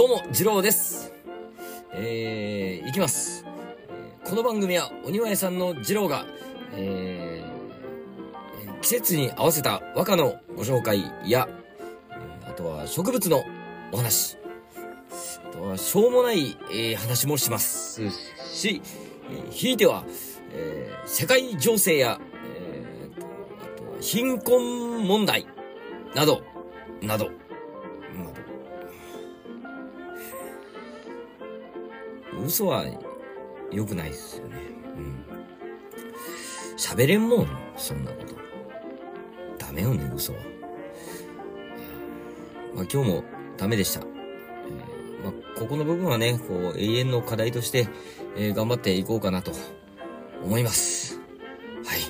どうも、次郎です。えー、いきます。この番組は、お庭屋さんの次郎が、えー季節に合わせた和歌のご紹介や、あとは植物のお話、あとはしょうもない、えー話もしますし、ひいては、えー世界情勢や、えーあとは貧困問題、など、など、嘘は良くないっすよね。うん。喋れんもん、そんなこと。ダメよね、嘘は。まあ今日もダメでした。えーまあここの部分はね、こう永遠の課題として、えー頑張っていこうかなと思います。はい。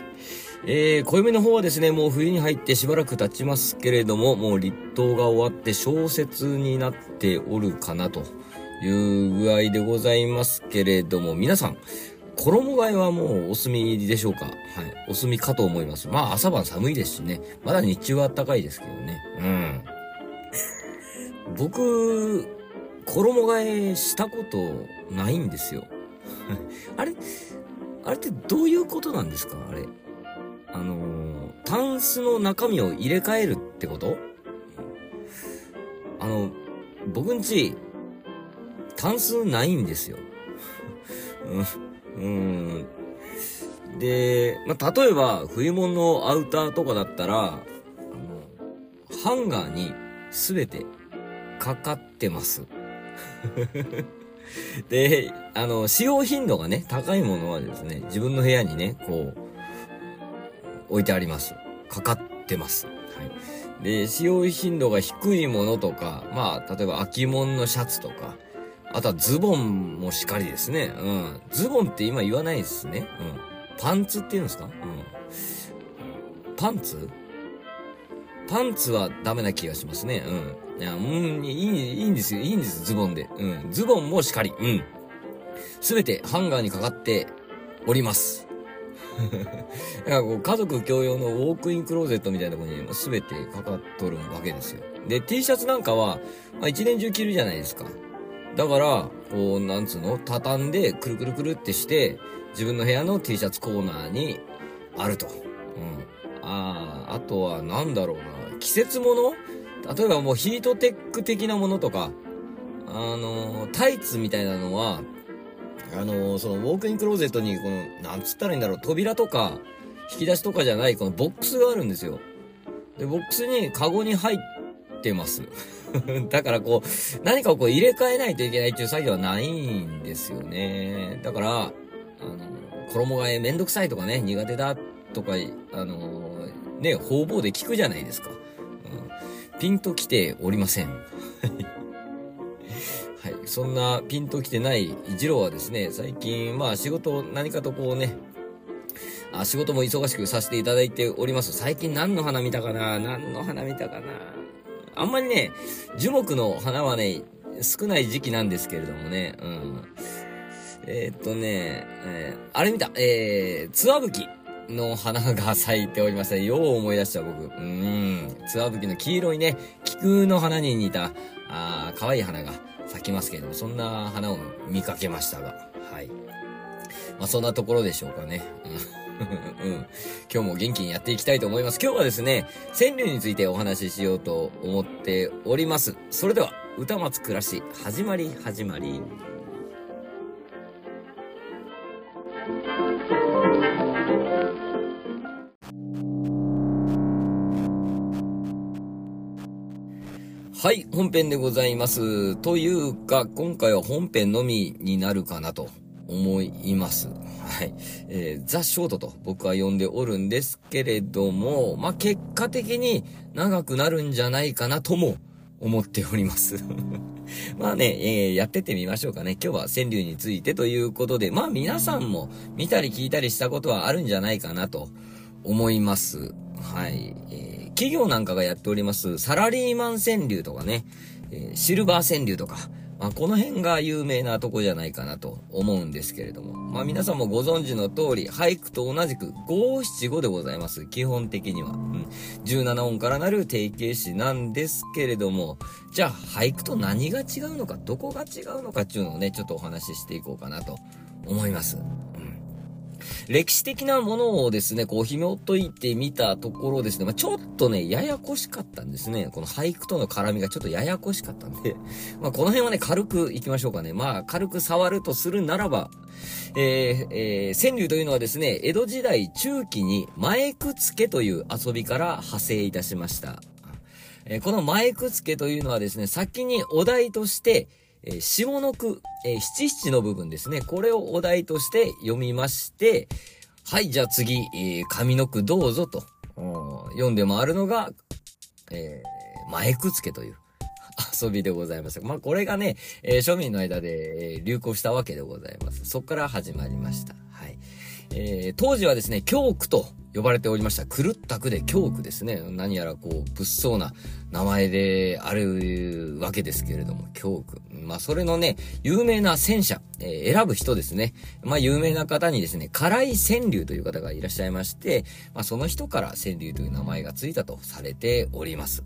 えー、暦の方はですね、もう冬に入ってしばらく経ちますけれども、もう立冬が終わって小雪になっておるかなという具合でございますけれども、皆さん、衣替えはもうお済みでしょうか？はい。お済みかと思います。まあ朝晩寒いですしね。まだ日中は暖かいですけどね。うん。僕、衣替えしたことないんですよ。あれあれってどういうことなんですか？あれ。あのー、タンスの中身を入れ替えるってこと？あの、僕んち、タンスないんですよ。うん。うん。で、まあ、例えば、冬物のアウターとかだったら、あの、ハンガーにすべてかかってます。で、あの、使用頻度がね、高いものはですね、自分の部屋にね、こう、置いてあります。かかってます。はい。で、使用頻度が低いものとか、まあ、例えば秋物のシャツとか、あとはズボンもしかりですね。うん。ズボンって今言わないですね。うん。パンツって言うんですか？うん。パンツ？パンツはダメな気がしますね。うん。いや、うん、いい、いいんですよ。いいんです、ズボンで。うん。ズボンもしかり。うん。すべてハンガーにかかっております。だかこう家族共用のウォークインクローゼットみたいなところに全てかかっとるわけですよ。で、T シャツなんかは、まあ、一年中着るじゃないですか。だから、こう、なんつうの畳んで、くるくるくるってして、自分の部屋の T シャツコーナーにあると。うん。ああ、あとは、なんだろうな。季節もの例えばもうヒートテック的なものとか、あの、タイツみたいなのは、あのーそのウォークインクローゼットに、この、なんつったらいいんだろう、扉とか、引き出しとかじゃない、このボックスがあるんですよ。で、ボックスにカゴに入ってます。だからこう、何かをこう入れ替えないといけないっていう作業はないんですよね。だから、あの、衣替えめんどくさいとかね、苦手だとか、あの、ね、方々で聞くじゃないですか。うん、ピンと来ておりません。はい。そんなピンときてない一郎はですね、最近、まあ仕事、何かとこうね、あ仕事も忙しくさせていただいております。最近何の花見たかな何の花見たかなあんまりね、樹木の花はね、少ない時期なんですけれどもね、うん。えーっとね、えーあれ見た、えー、ツワブキの花が咲いておりました。よう思い出した僕。うん。ツワブキの黄色いね、菊の花に似た、あ可愛い花が咲きますけれども、そんな花を見かけましたが、はい。まあ、そんなところでしょうかね。うん。うん。今日も元気にやっていきたいと思います。今日はですね、川柳についてお話ししようと思っております。それでは、歌松暮らし、始まり始まり。はい、本編でございます。というか、今回は本編のみになるかなと思います。はい。えーザ・ショートと僕は呼んでおるんですけれども、まあ、結果的に長くなるんじゃないかなとも思っております。まあね、えーやってってみましょうかね。今日は川柳についてということで、まあ皆さんも見たり聞いたりしたことはあるんじゃないかなと思います。はい。えー企業なんかがやっております、サラリーマン川柳とかね、えーシルバー川柳とか、まあ、この辺が有名なとこじゃないかなと思うんですけれども。まあ、皆さんもご存知の通り、俳句と同じく五七五でございます。基本的には。うん。17音からなる定型詞なんですけれども、じゃあ俳句と何が違うのか、どこが違うのかっていうのをね、ちょっとお話ししていこうかなと思います。歴史的なものをですね、こう紐解いてみたところですね、まあ、ちょっとね、ややこしかったんですね。この俳句との絡みがちょっとややこしかったんで、まあ、この辺はね、軽くいきましょうかね。まあ、軽く触るとするならば、えー、えー、川柳というのはですね、江戸時代中期に前くつけという遊びから派生いたしました。えー、この前くつけというのはですね、先にお題として、えー、下の句、えー、七七の部分ですね。これをお題として読みまして、はい、じゃあ次、えー、上の句どうぞと、読んで回るのが、えー、前くつけという遊びでございます。まあ、これがね、えー、庶民の間で、え、流行したわけでございます。そこから始まりました。はい。えー、当時はですね、教区と呼ばれておりました。狂った句で教区ですね。何やらこう、物騒な名前であるわけですけれども、教区。まあ、それのね、有名な戦車、えー、選ぶ人ですね。まあ、有名な方にですね、唐井川柳という方がいらっしゃいまして、まあ、その人から川柳という名前がついたとされております。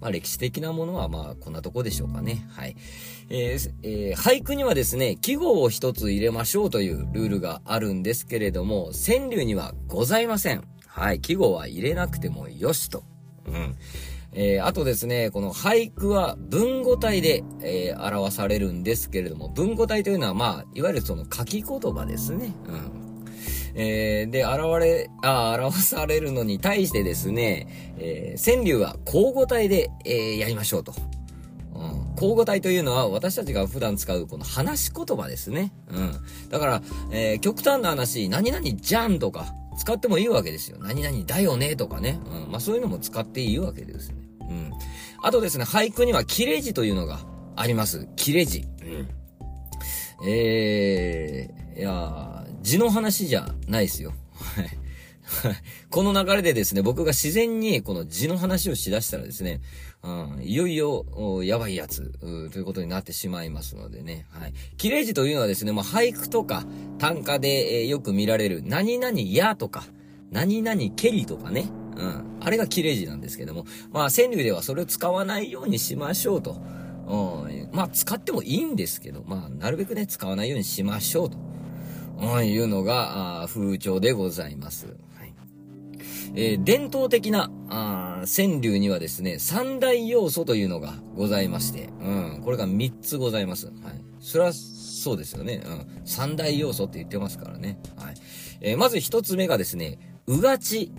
まあ、歴史的なものはまあ、こんなとこでしょうかね。はい。えーえー、俳句にはですね、季語を一つ入れましょうというルールがあるんですけれども、川柳にはございません。はい。季語は入れなくてもよしと。うん。えー、あとですね、この俳句は文語体で、えー、表されるんですけれども、文語体というのはまあ、いわゆるその書き言葉ですね。うん。えー、で、現れ、あ、表されるのに対してですね、えー、川柳は交互体で、えー、やりましょうと。うん、交互体というのは私たちが普段使うこの話し言葉ですね。うん。だから、えー、極端な話、何々じゃんとか、使ってもいいわけですよ。何々だよねとかね。うん。まあそういうのも使っていいわけですね。うん。あとですね、俳句には切れ字というのがあります。切れ字。うん。えー、いや、字の話じゃないですよ。はい。この流れでですね、僕が自然にこの字の話をしだしたらですね、うん、いよいよ、やばいやつ、ということになってしまいますのでね。はい。綺麗字というのはですね、まあ、俳句とか短歌で、えー、よく見られる、何々やとか、何々けりとかね。うん。あれが綺麗字なんですけども、まあ、川柳ではそれを使わないようにしましょうと。うん。まあ、使ってもいいんですけど、まあ、なるべくね、使わないようにしましょうと。うん、いうのが、風潮でございます。はい。えー、伝統的な、川柳にはですね、三大要素というのがございまして、うん、これが三つございます。はい。それは、そうですよね。うん。三大要素って言ってますからね。はい。えー、まず一つ目がですね、うがち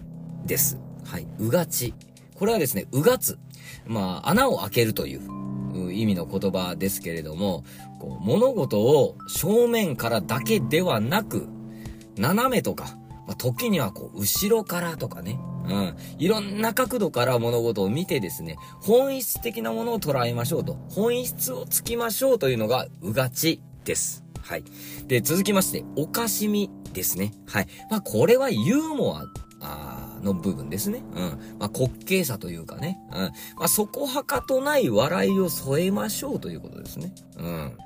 です。はい。うがち。これはですね、うがつ。まあ、穴を開けるという、意味の言葉ですけれども、こう物事を正面からだけではなく、斜めとか、まあ、時にはこう、後ろからとかね、うん。いろんな角度から物事を見てですね、本質的なものを捉えましょうと。本質をつきましょうというのが、うがちです。はい。で、続きまして、おかしみですね。はい。まあ、これはユーモア、あの部分ですね。うん。まあ、滑稽さというかね。うん。まあ、そこはかとない笑いを添えましょうということですね。うん。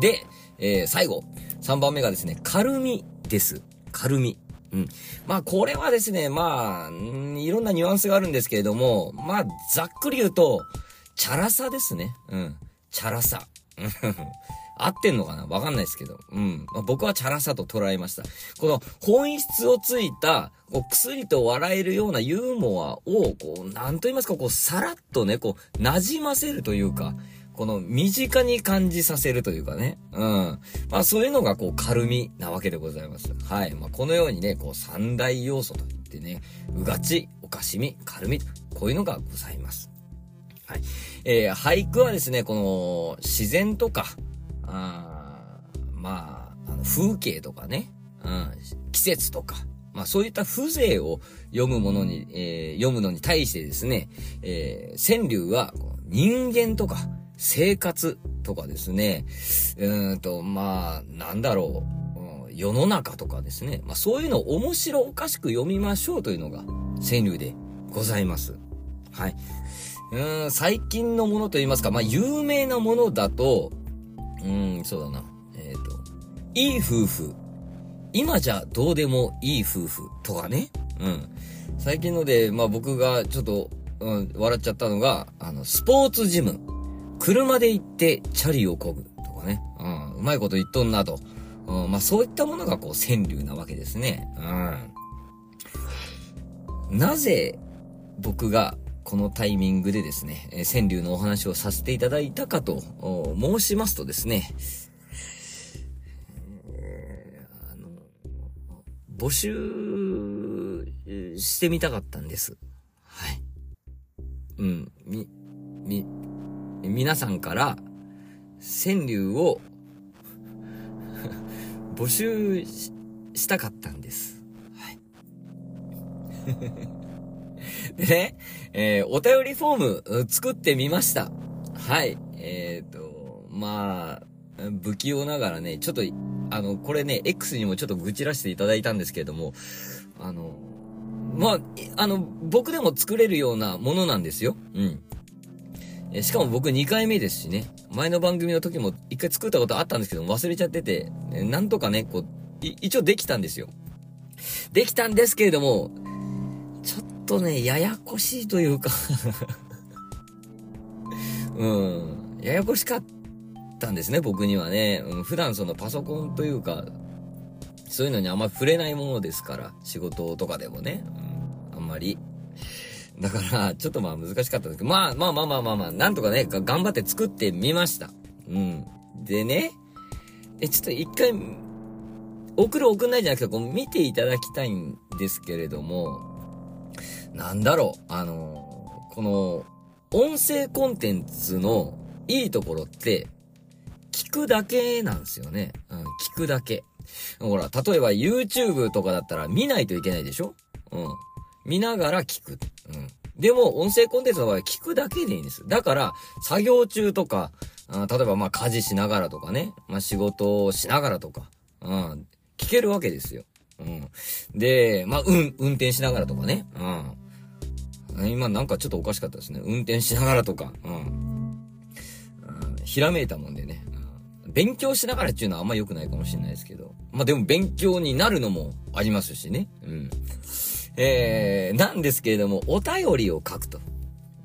で、えー、最後。3番目がですね、軽みです。軽み。うん。まあ、これはですね、まあ、いろんなニュアンスがあるんですけれども、まあ、ざっくり言うと、チャラさですね。うん。チャラさ。合ってんのかな？わかんないですけど。うん。まあ、僕はチャラさと捉えました。この本質をついた、こう、薬と笑えるようなユーモアを、こう、なんと言いますか、こう、さらっとね、こう、馴染ませるというか、この身近に感じさせるというかね。うん。まあそういうのがこう軽みなわけでございます。はい。まあこのようにね、こう三大要素といってね、うがち、おかしみ、軽み、こういうのがございます。はい。えー、俳句はですね、この自然とか、あまあ、あの風景とかね、うん、季節とか、まあそういった風情を読むものに、えー、読むのに対してですね、えー、川柳は人間とか生活とかですね、うんと、まあ、なんだろう、世の中とかですね、まあそういうのを面白おかしく読みましょうというのが川柳でございます。はい。うん、最近のものと言いますか、まあ、有名なものだと、うん、そうだな。えっ、ー、と、いい夫婦。今じゃどうでもいい夫婦とかね。うん。最近ので、まあ、僕がちょっと、うん、笑っちゃったのが、あの、スポーツジム。車で行ってチャリを漕ぐとかね。うん、うまいこと言っとんなと。うん、まあ、そういったものがこう、川柳なわけですね。うん。なぜ、僕がこのタイミングでですね、えー、川柳のお話をさせていただいたかと申しますとですね、え、あの、募集してみたかったんです。はい。うん、み、み、皆さんから川柳を 募集したかったんです。はい。でね、えー、お便りフォーム作ってみました。はい。えっ、ー、と、まあ、不器用ながらね、ちょっと、あの、これね、X にもちょっと愚痴らせていただいたんですけれども、あの、まあ、あの、僕でも作れるようなものなんですよ。うん。えしかも僕2回目ですしね。前の番組の時も1回作ったことあったんですけど忘れちゃってて、なんとかね、こう、一応できたんですよ。できたんですけれども、ちょっとね、ややこしいというか うん、ややこしかったんですね、僕にはね。うん、普段そのパソコンというか、そういうのにあんまり触れないものですから、仕事とかでもね、うん、あんまり。だから、ちょっとまあ難しかったんですけど、まあまあまあまあまあまあ、なんとかね、頑張って作ってみました。うん。でね、え、ちょっと一回、送る送んないじゃなくて、こう見ていただきたいんですけれども、なんだろう、あの、この、音声コンテンツのいいところって、聞くだけなんですよね。うん、聞くだけ。ほら、例えば YouTube とかだったら見ないといけないでしょ？うん。見ながら聞く。うん。でも、音声コンテンツの場合は聞くだけでいいんです。だから、作業中とか、あ例えばま家事しながらとかね、まあ仕事をしながらとか、うん、聞けるわけですよ。うん。で、まあ、うん、運転しながらとかね。うん。今なんかちょっとおかしかったですね。運転しながらとか。うん。ひらめいたもんでね、うん。勉強しながらっていうのはあんま良くないかもしれないですけど。まあでも勉強になるのもありますしね。うん。えー、なんですけれども、お便りを書くと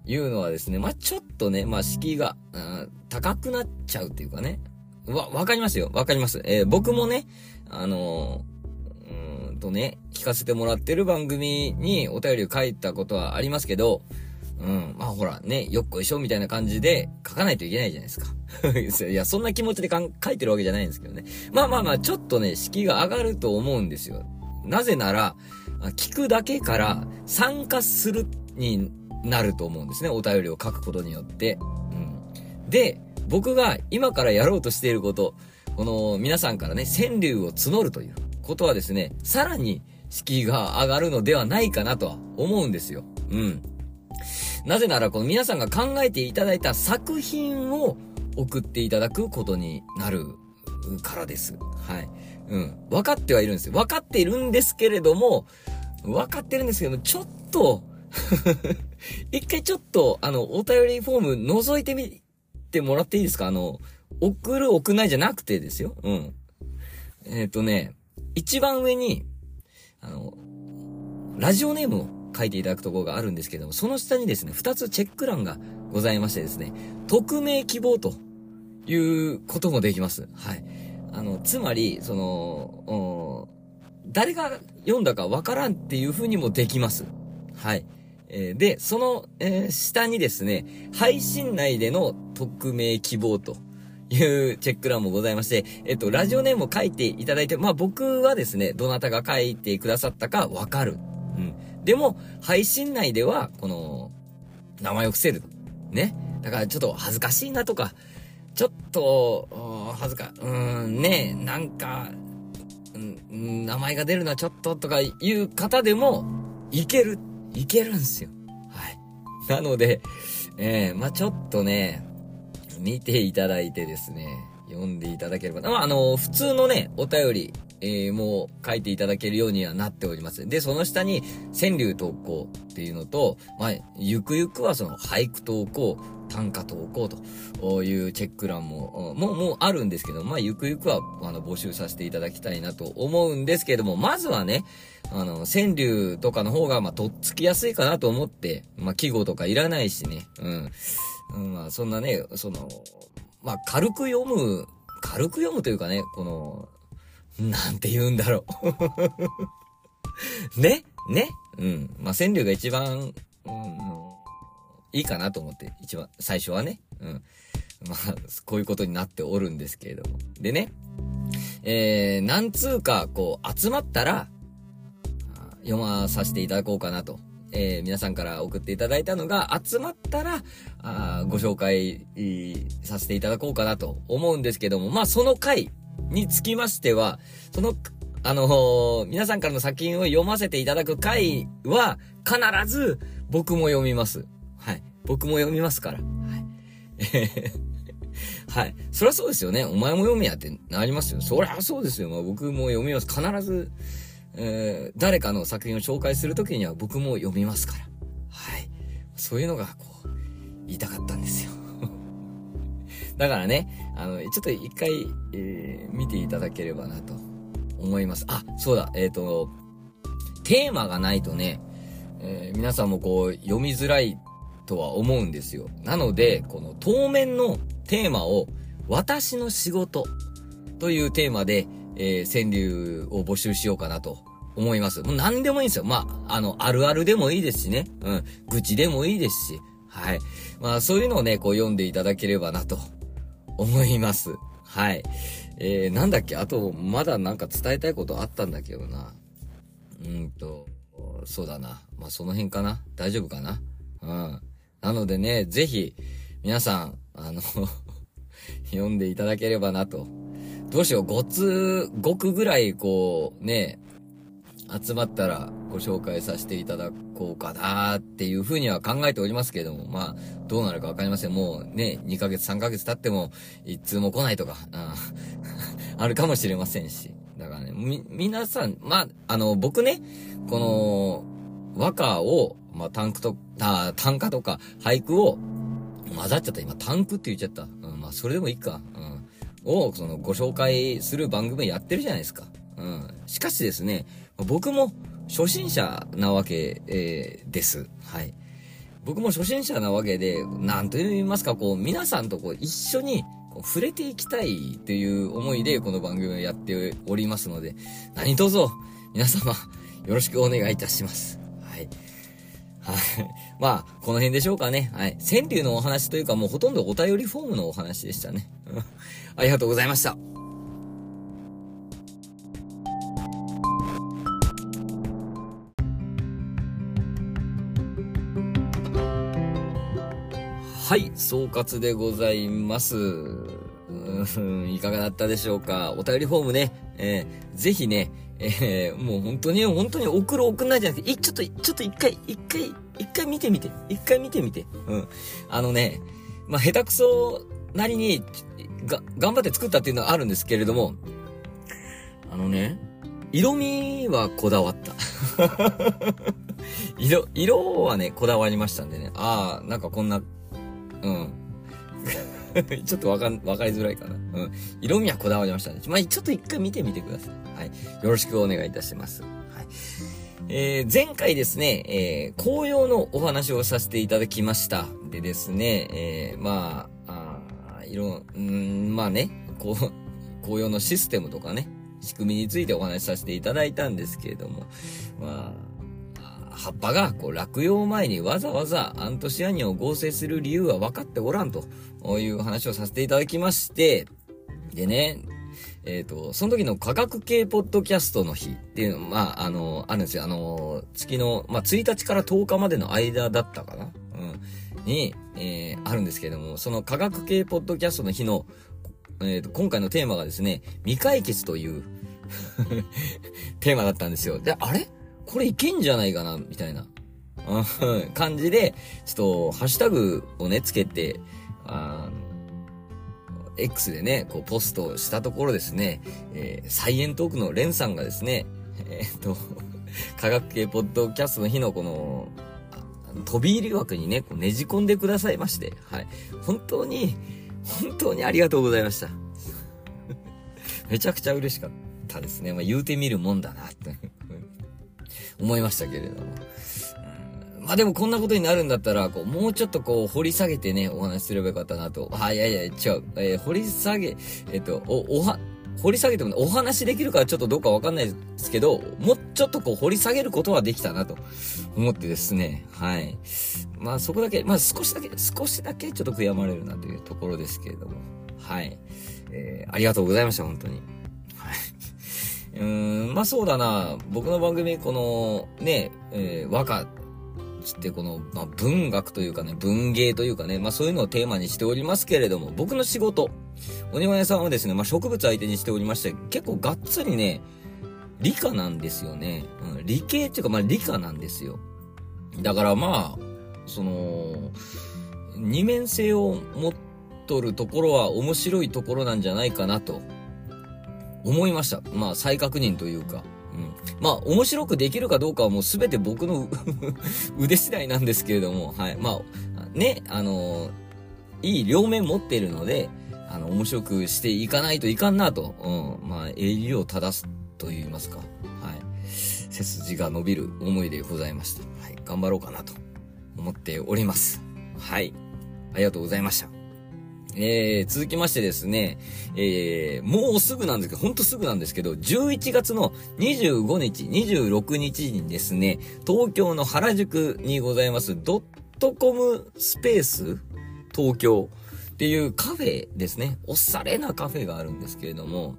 いうのはですね、まあちょっとね、まあ敷居が、うん、高くなっちゃうっていうかね。わ、わかりますよ。わかります。えー、僕もね、あのー、うんとね、聞かせてもらってる番組にお便りを書いたことはありますけど、うん。まあほらね、よっこいしょみたいな感じで書かないといけないじゃないですか。いや、そんな気持ちで書いてるわけじゃないんですけどね。まあまあまあ、ちょっとね、敷居が上がると思うんですよ。なぜなら、聞くだけから参加するになると思うんですね。お便りを書くことによって。うん。で、僕が今からやろうとしていること、この皆さんからね、川柳を募るという。ことはですね、さらに敷居が上がるのではないかなとは思うんですよ。うん。なぜなら、この皆さんが考えていただいた作品を送っていただくことになるからです。はい。うん。分かってはいるんですよ。分かっているんですけれども、分かってるんですけども、ちょっと 一回ちょっと、あの、お便りフォーム覗いてみてもらっていいですか？あの、送る送ないじゃなくてですよ。うん。えっ、ー、とね、一番上に、あの、ラジオネームを書いていただくところがあるんですけども、その下にですね、二つチェック欄がございましてですね、匿名希望ということもできます。はい。あの、つまり、その、誰が読んだかわからんっていう風にもできます。はい。えー、で、その、えー、下にですね、配信内での匿名希望というチェック欄もございまして、えっと、ラジオネームを書いていただいて、まあ僕はですね、どなたが書いてくださったかわかる。うん。でも、配信内では、この、名前を伏せる。ね。だからちょっと恥ずかしいなとか、ちょっと、恥ずか、うーん、ねえ、なんか、うん、名前が出るのはちょっととかいう方でも、いける、いけるんすよ。はい。なので、えー、まあちょっとね、見ていただいてですね、読んでいただければ。まあ、あの、普通のね、お便りえー、もう書いていただけるようにはなっております。で、その下に川柳投稿っていうのと、まあ、ゆくゆくはその俳句投稿、単価投稿というチェック欄も、もう、もうあるんですけど、まあ、ゆくゆくは、あの、募集させていただきたいなと思うんですけども、まずはね、あの、川柳とかの方が、まあ、とっつきやすいかなと思って、まあ、記号とかいらないしね、うん。うん、まあ、そんなね、その、まあ、軽く読む、軽く読むというかね、この、なんて言うんだろう ね？ね？うん。まあ、川柳が一番、うん、いいかなと思って、一番、最初はね。うん。まあ、こういうことになっておるんですけれども。でね、えー、何通か、こう、集まったら、読まさせていただこうかなと。えー、皆さんから送っていただいたのが集まったら、あご紹介させていただこうかなと思うんですけども、まあその回につきましては、その、あのー、皆さんからの作品を読ませていただく回は、必ず僕も読みます。はい。僕も読みますから。はい。はい。そりゃそうですよね。お前も読みやってなりますよ。そりゃそうですよ。まあ、僕も読みます。必ず、えー、誰かの作品を紹介するときには僕も読みますから。はい。そういうのが、こう、言いたかったんですよ。だからね、あの、ちょっと一回、えー、見ていただければなと思います。あ、そうだ、えっ、ー、と、テーマがないとね、えー、皆さんもこう、読みづらいとは思うんですよ。なので、この当面のテーマを、私の仕事というテーマで、えー、川柳を募集しようかなと思います。もう何でもいいんですよ。まあ、あの、あるあるでもいいですしね。うん。愚痴でもいいですし。はい。まあ、そういうのをね、こう読んでいただければなと思います。はい。えー、なんだっけ？あと、まだなんか伝えたいことあったんだけどな。うんと、そうだな。まあ、その辺かな？大丈夫かな？うん。なのでね、ぜひ、皆さん、あの 読んでいただければなとどうしよう、5つ、5句ぐらいこう、ね、集まったらご紹介させていただこうかなっていうふうには考えておりますけれども、まあ、どうなるかわかりません。もうね、2ヶ月、3ヶ月経っても、一通も来ないとか、あるかもしれませんし。だからね、み、皆さん、まあ、あの、僕ね、この、和歌を、まあ、タンクと、あ、単価とか俳句を混ざっちゃった。今、タンクって言っちゃった。うん、まあ、それでもいいか。うんを、その、ご紹介する番組やってるじゃないですか。うん。しかしですね、僕も初心者なわけ、えー、です。はい。僕も初心者なわけで、なんと言いますか、こう、皆さんとこう、一緒に、触れていきたいという思いで、この番組をやっておりますので、何卒、皆様、よろしくお願いいたします。はい。はい。まあ、この辺でしょうかね。はい。川柳のお話というか、もうほとんどお便りフォームのお話でしたね。ありがとうございました。はい、総括でございます。うんいかがだったでしょうか？お便りフォームね、えー、ぜひね、えー、もう本当に、本当に送る送んないじゃなくて、い、ちょっと、ちょっと一回、一回、一回見てみて。一回見てみて。うん。あのね、まあ、下手くそなりに、が、頑張って作ったっていうのはあるんですけれども、あのね、色味はこだわった。色、色はね、こだわりましたんでね。ああ、なんかこんな、うん。ちょっとわかん、わかりづらいかな。うん。色味はこだわりましたね。まあ、ちょっと一回見てみてください。はい。よろしくお願いいたします。はい。えー、前回ですね、えー、紅葉のお話をさせていただきました。でですね、えー、まあ、あいろ、んまあね、こう、紅葉のシステムとかね、仕組みについてお話しさせていただいたんですけれども、まあ、葉っぱがこう落葉前にわざわざアントシアニンを合成する理由は分かっておらんという話をさせていただきまして、でね、えっ、ー、と、その時の科学系ポッドキャストの日っていうの、まあ、あの、あるんですよ。あの、月の、まあ、1日から10日までの間だったかな？うん。に、えー、あるんですけれども、その科学系ポッドキャストの日の、えっ、ー、と、今回のテーマがですね、未解決という テーマだったんですよ。で、あれ？これいけんじゃないかなみたいな、感じで、ちょっと、ハッシュタグをね、つけて、あの X でね、こう、ポストしたところですね、えー、サイエントークのレンさんがですね、えー、っと、科学系ポッドキャストの日のこの、飛び入り枠にね、こうねじ込んでくださいまして、はい。本当に、本当にありがとうございました。めちゃくちゃ嬉しかったですね。まあ、言うてみるもんだな、って思いましたけれども。まあでもこんなことになるんだったら、こう、もうちょっとこう、掘り下げてね、お話しすればよかったなと。あ、いやいや、違う。えー、掘り下げ、えっと、お、おは、掘り下げても、ね、お話できるかちょっとどうかわかんないですけど、もうちょっとこう掘り下げることはできたなと思ってですね、はい。まあそこだけ、まあ少しだけ、少しだけちょっと悔やまれるなというところですけれども、はい。えー、ありがとうございました、本当に。はい。うーん、まあそうだな、僕の番組、この、ね、えー、和歌、つってこの、まあ、文学というかね、文芸というかね、まあそういうのをテーマにしておりますけれども、僕の仕事、お庭屋さんはですね、まあ植物相手にしておりまして、結構がっつりね、理科なんですよね。うん、理系っていうか、まあ理科なんですよ。だからまあ、その、二面性を持っとるところは面白いところなんじゃないかなと、思いました。まあ再確認というか。うんまあ、面白くできるかどうかはもうすべて僕の 腕次第なんですけれども、はい。まあ、ね、あのー、いい両面持ってるので、あの、面白くしていかないといかんなと、うん。まあ、襟を正すと言いますか。はい。背筋が伸びる思いでございました。はい。頑張ろうかなと思っております。はい。ありがとうございました。えー、続きましてですね、えー、もうすぐなんですけど、ほんとすぐなんですけど、11月の25日、26日にですね、東京の原宿にございます、ドットコムスペース東京っていうカフェですね。おしゃれなカフェがあるんですけれども、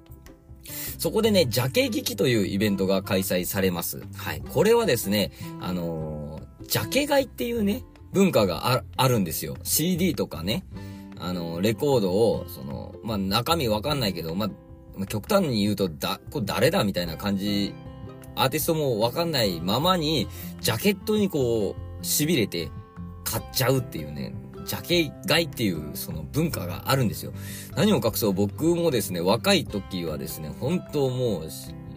そこでね、ジャケ聞きというイベントが開催されます。はい。これはですね、あのー、ジャケ買いっていうね、文化があるんですよ。CD とかね。あの、レコードを、その、まあ、中身わかんないけど、まあ、極端に言うと、だ、これ誰だみたいな感じ、アーティストもわかんないままに、ジャケットにこう、痺れて、買っちゃうっていうね、ジャケ買いっていうその文化があるんですよ。何を隠そう僕もですね、若い時はですね、本当もう、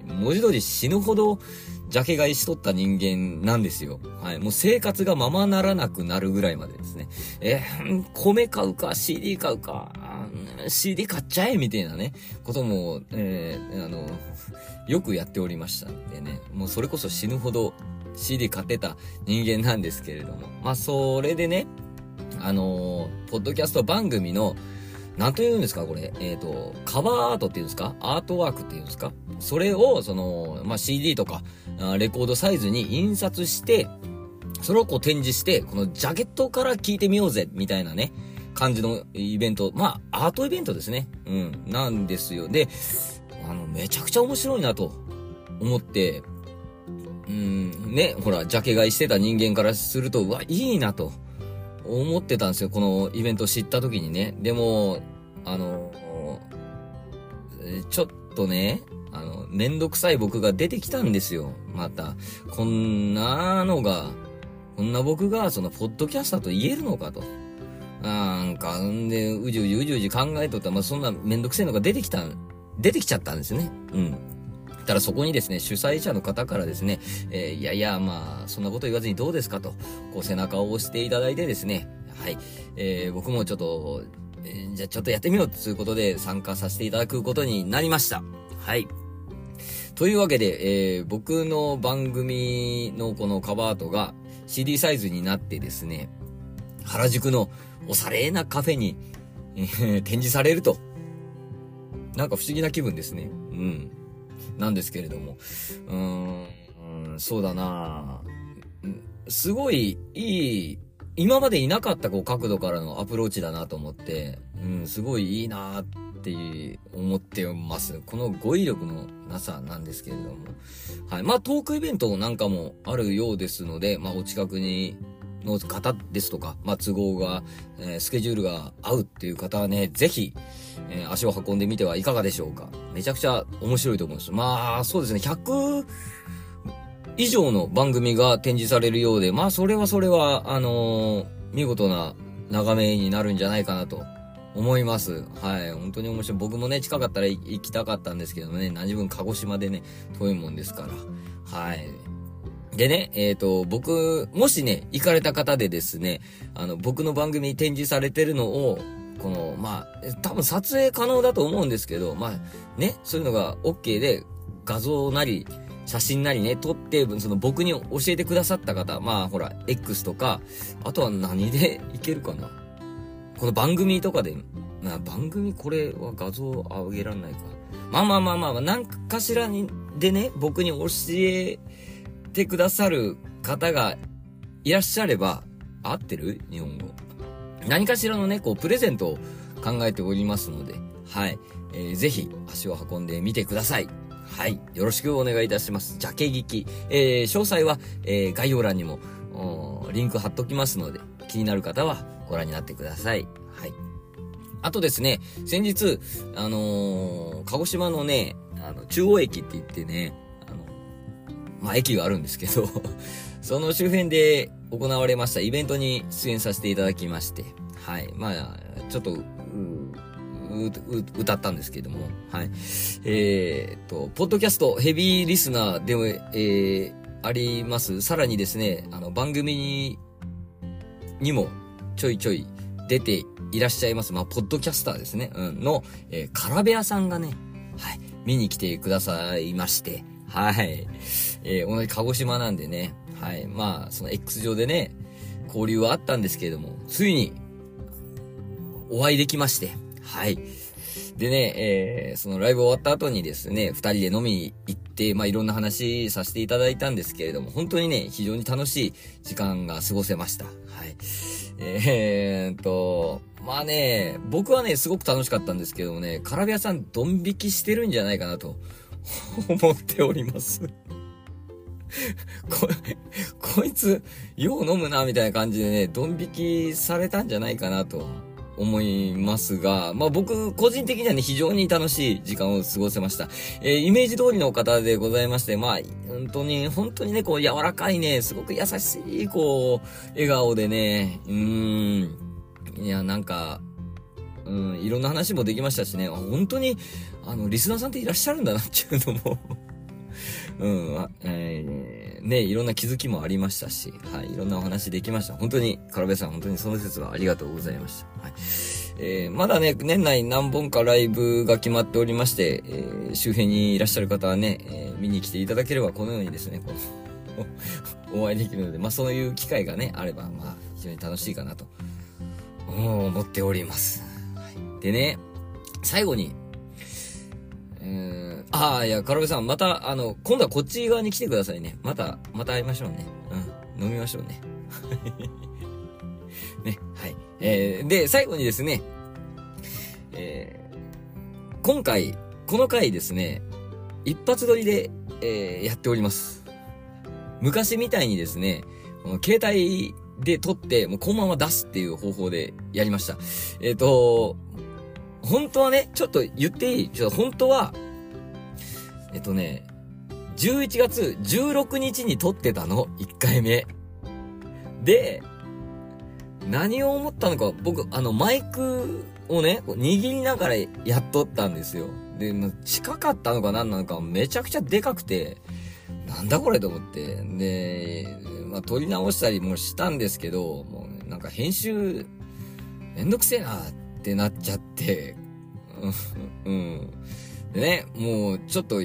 文字通り死ぬほどジャケ買いしとった人間なんですよ。はい。もう生活がままならなくなるぐらいまでですね。えー、米買うか、CD 買うか、CD 買っちゃえみたいなね、ことも、えー、あの、よくやっておりましたんでね。もうそれこそ死ぬほど CD 買ってた人間なんですけれども。まあ、それでね、あのー、ポッドキャスト番組の、なんと言うんですかこれ。えっ、ー、と、カバーアートっていうんですか？アートワークっていうんですか？それを、その、まあ、CD とか、レコードサイズに印刷して、それをこう展示して、このジャケットから聞いてみようぜ、みたいなね、感じのイベント。まあ、アートイベントですね。うん、なんですよ。で、あの、めちゃくちゃ面白いなと思って、うん、ね、ほら、ジャケ買いしてた人間からすると、うわ、いいなと思ってたんですよ。このイベント知った時にね。でも、あの、ちょっとね、あの、めんどくさい僕が出てきたんですよ。また。こんなのが、こんな僕が、その、ポッドキャスターと言えるのかと。なんか、んで、うじうじうじうじ考えとったら、まあ、そんなめんどくせえのが出てきた、出てきちゃったんですね。うん。たらそこにですね、主催者の方からですね、えー、いやいや、まあ、そんなこと言わずにどうですかと、こう背中を押していただいてですね、はい、えー、僕もちょっと、えー、じゃあちょっとやってみようということで参加させていただくことになりました。はい。というわけで、えー、僕の番組のこのカバートが CD サイズになってですね、原宿のおしゃれなカフェに、えー、展示されると。なんか不思議な気分ですね。うん。なんですけれども。うーん、そうだなすごいいい、今までいなかったこう角度からのアプローチだなと思って、うん、すごいいいなって思ってます。この語彙力のなさなんですけれども。はい。まあ、トークイベントなんかもあるようですので、まあ、お近くにの方ですとか、まあ、都合が、えー、スケジュールが合うっていう方はね、ぜひ、えー、足を運んでみてはいかがでしょうか。めちゃくちゃ面白いと思うんです。まあ、そうですね、100以上の番組が展示されるようで、まあ、それはそれは、あのー、見事な眺めになるんじゃないかなと思います。はい。本当に面白い。僕もね、近かったら行きたかったんですけどね、何分鹿児島でね、遠いもんですから。はい。でね、えっ、と、僕、もしね、行かれた方でですね、あの、僕の番組に展示されてるのを、この、まあ、多分撮影可能だと思うんですけど、まあ、ね、そういうのが OK で、画像なり、写真なりね、撮って、その僕に教えてくださった方、まあほら、X とか、あとは何でいけるかなこの番組とかで、な番組これは画像上げらんないか。まあまあまあまあ、何かしらに、でね、僕に教えてくださる方がいらっしゃれば、合ってる？日本語。何かしらのね、こう、プレゼントを考えておりますので、はい。えーぜひ、足を運んでみてください。はい。よろしくお願いいたします。ジャケ聞き。えー詳細は、えー概要欄にも、おーリンク貼っときますので、気になる方はご覧になってください。はい。あとですね、先日、あのー鹿児島のね、あの、中央駅って言ってね、あの、まあ、駅があるんですけど、その周辺で行われましたイベントに出演させていただきまして、はい。まあ、ちょっと、ううう歌ったんですけども、はい。えーっと、ポッドキャストヘビーリスナーでも、えー、あります。さらにですね、あの、番組にもちょいちょい出ていらっしゃいます。まあ、ポッドキャスターですね。うん。の、えー、カラベアさんがね、はい。見に来てくださいまして、はい。えー同じ鹿児島なんでね、はい。まあ、その X 上でね、交流はあったんですけれども、ついに、お会いできまして、はい。でね、えーそのライブ終わった後にですね、二人で飲みに行って、まあ、いろんな話させていただいたんですけれども、本当にね、非常に楽しい時間が過ごせました。はい。えーっと、まあね、僕はね、すごく楽しかったんですけどもね、カラビアさんドン引きしてるんじゃないかなと 思っております。こ、こいつ、よう飲むな、みたいな感じでね、ドン引きされたんじゃないかなと思いますが、まあ僕、個人的にはね、非常に楽しい時間を過ごせました。えーイメージ通りの方でございまして、まあ、本当に、本当にね、こう、柔らかいね、すごく優しい、こう、笑顔でね、うーん、いや、なんか、うん、いろんな話もできましたしね、本当に、あの、リスナーさんっていらっしゃるんだなっていうのも、うん、あえーね、いろんな気づきもありましたし、はい、いろんなお話できました。本当に、カラベさん、本当にその説はありがとうございました。はい。えーまだね、年内何本かライブが決まっておりまして、えー周辺にいらっしゃる方はね、え見に来ていただければ、このようにですね、こう お会いできるので、まあそういう機会がね、あれば、まあ非常に楽しいかなと、思っております。はい、でね、最後に、えー、ああ、いや、カラベさん、また、あの、今度はこっち側に来てくださいね。また、また会いましょうね。うん、飲みましょうね。ね、はい。えー、で、最後にですね、えー、今回、この回ですね、一発撮りで、えー、やっております。昔みたいにですね、この携帯で撮って、もうこのまま出すっていう方法でやりました。えっ、と、本当はね、ちょっと言っていい？ちょっと本当は、えっとね、11月16日に撮ってたの、1回目。で、何を思ったのか、僕、あの、マイクをね、握りながらやっとったんですよ。で、近かったのか何なのか、めちゃくちゃでかくて、なんだこれと思って。で、まあ、撮り直したりもしたんですけど、もう、なんか編集、めんどくせえなってなっちゃって、うん。でね、もう、ちょっと、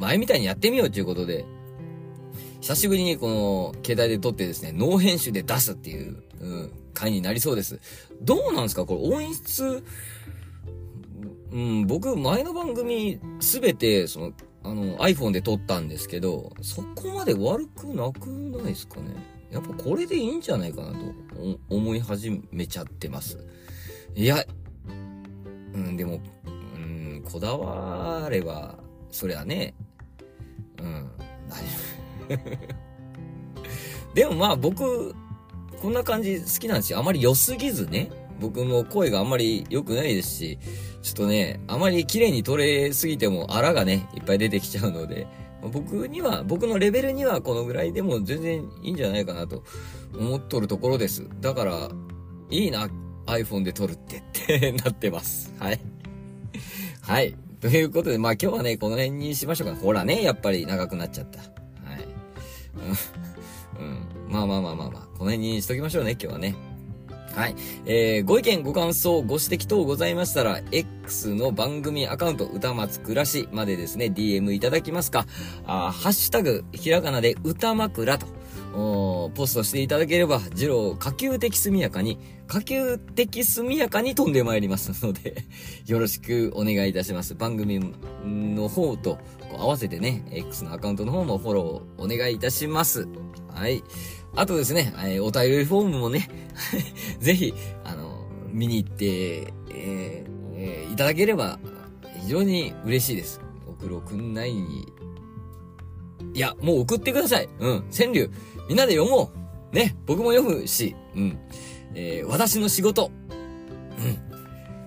前みたいにやってみようということで、久しぶりにこの、携帯で撮ってですね、ノー編集で出すっていう、うん、回になりそうです。どうなんですか？これ音質、うん、僕、前の番組、すべて、その、あの、iPhone で撮ったんですけど、そこまで悪くなくないですかね？やっぱこれでいいんじゃないかなと思い始めちゃってます。いや、うん、でも、こだわれば、そりゃね、うん、大丈夫。でもまあ僕、こんな感じ好きなんですよ。あまり良すぎずね。僕も声があんまり良くないですし、ちょっとね、あまり綺麗に撮れすぎても荒がね、いっぱい出てきちゃうので、僕には、僕のレベルにはこのぐらいでも全然いいんじゃないかなと思っとるところです。だから、いいな、iPhone で撮るってってなってます。はい。はい。ということで、まあ今日はね、この辺にしましょうか。ほらね、やっぱり長くなっちゃった。はい。うん。まあまあまあまあまあ、この辺にしときましょうね、今日はね。はい。えー、ご意見、ご感想、ご指摘等ございましたら、X の番組アカウント、歌松暮らしまでですね、DM いただきますか、あハッシュタグ、ひらがなで歌枕と、ポストしていただければ、ジロー、可及的速やかに、可及的速やかに飛んでまいりますので よろしくお願いいたします。番組の方と、合わせてね、X のアカウントの方もフォローお願いいたします。はい。あとですね、えー、お便りフォームもね ぜひ、あの、見に行って、えーえー、いただければ、非常に嬉しいです。送ろくんないに、いや、もう送ってください。うん。川柳、みんなで読もう。ね、僕も読むし、うん。えー、私の仕事。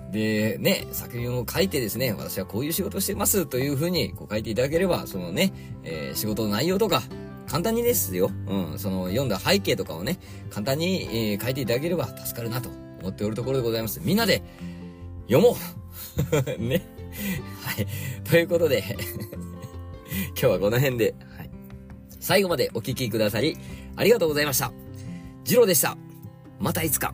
うん。で、ね、作品を書いてですね、私はこういう仕事をしてますというふうにこう書いていただければ、そのね、えー、仕事の内容とか、簡単にですよ。うん。その読んだ背景とかをね、簡単に、えー、書いていただければ助かるなと思っておるところでございます。みんなで読もう ね。はい。ということで 今日はこの辺で、最後までお聴きくださり、ありがとうございました。ジローでした。またいつか。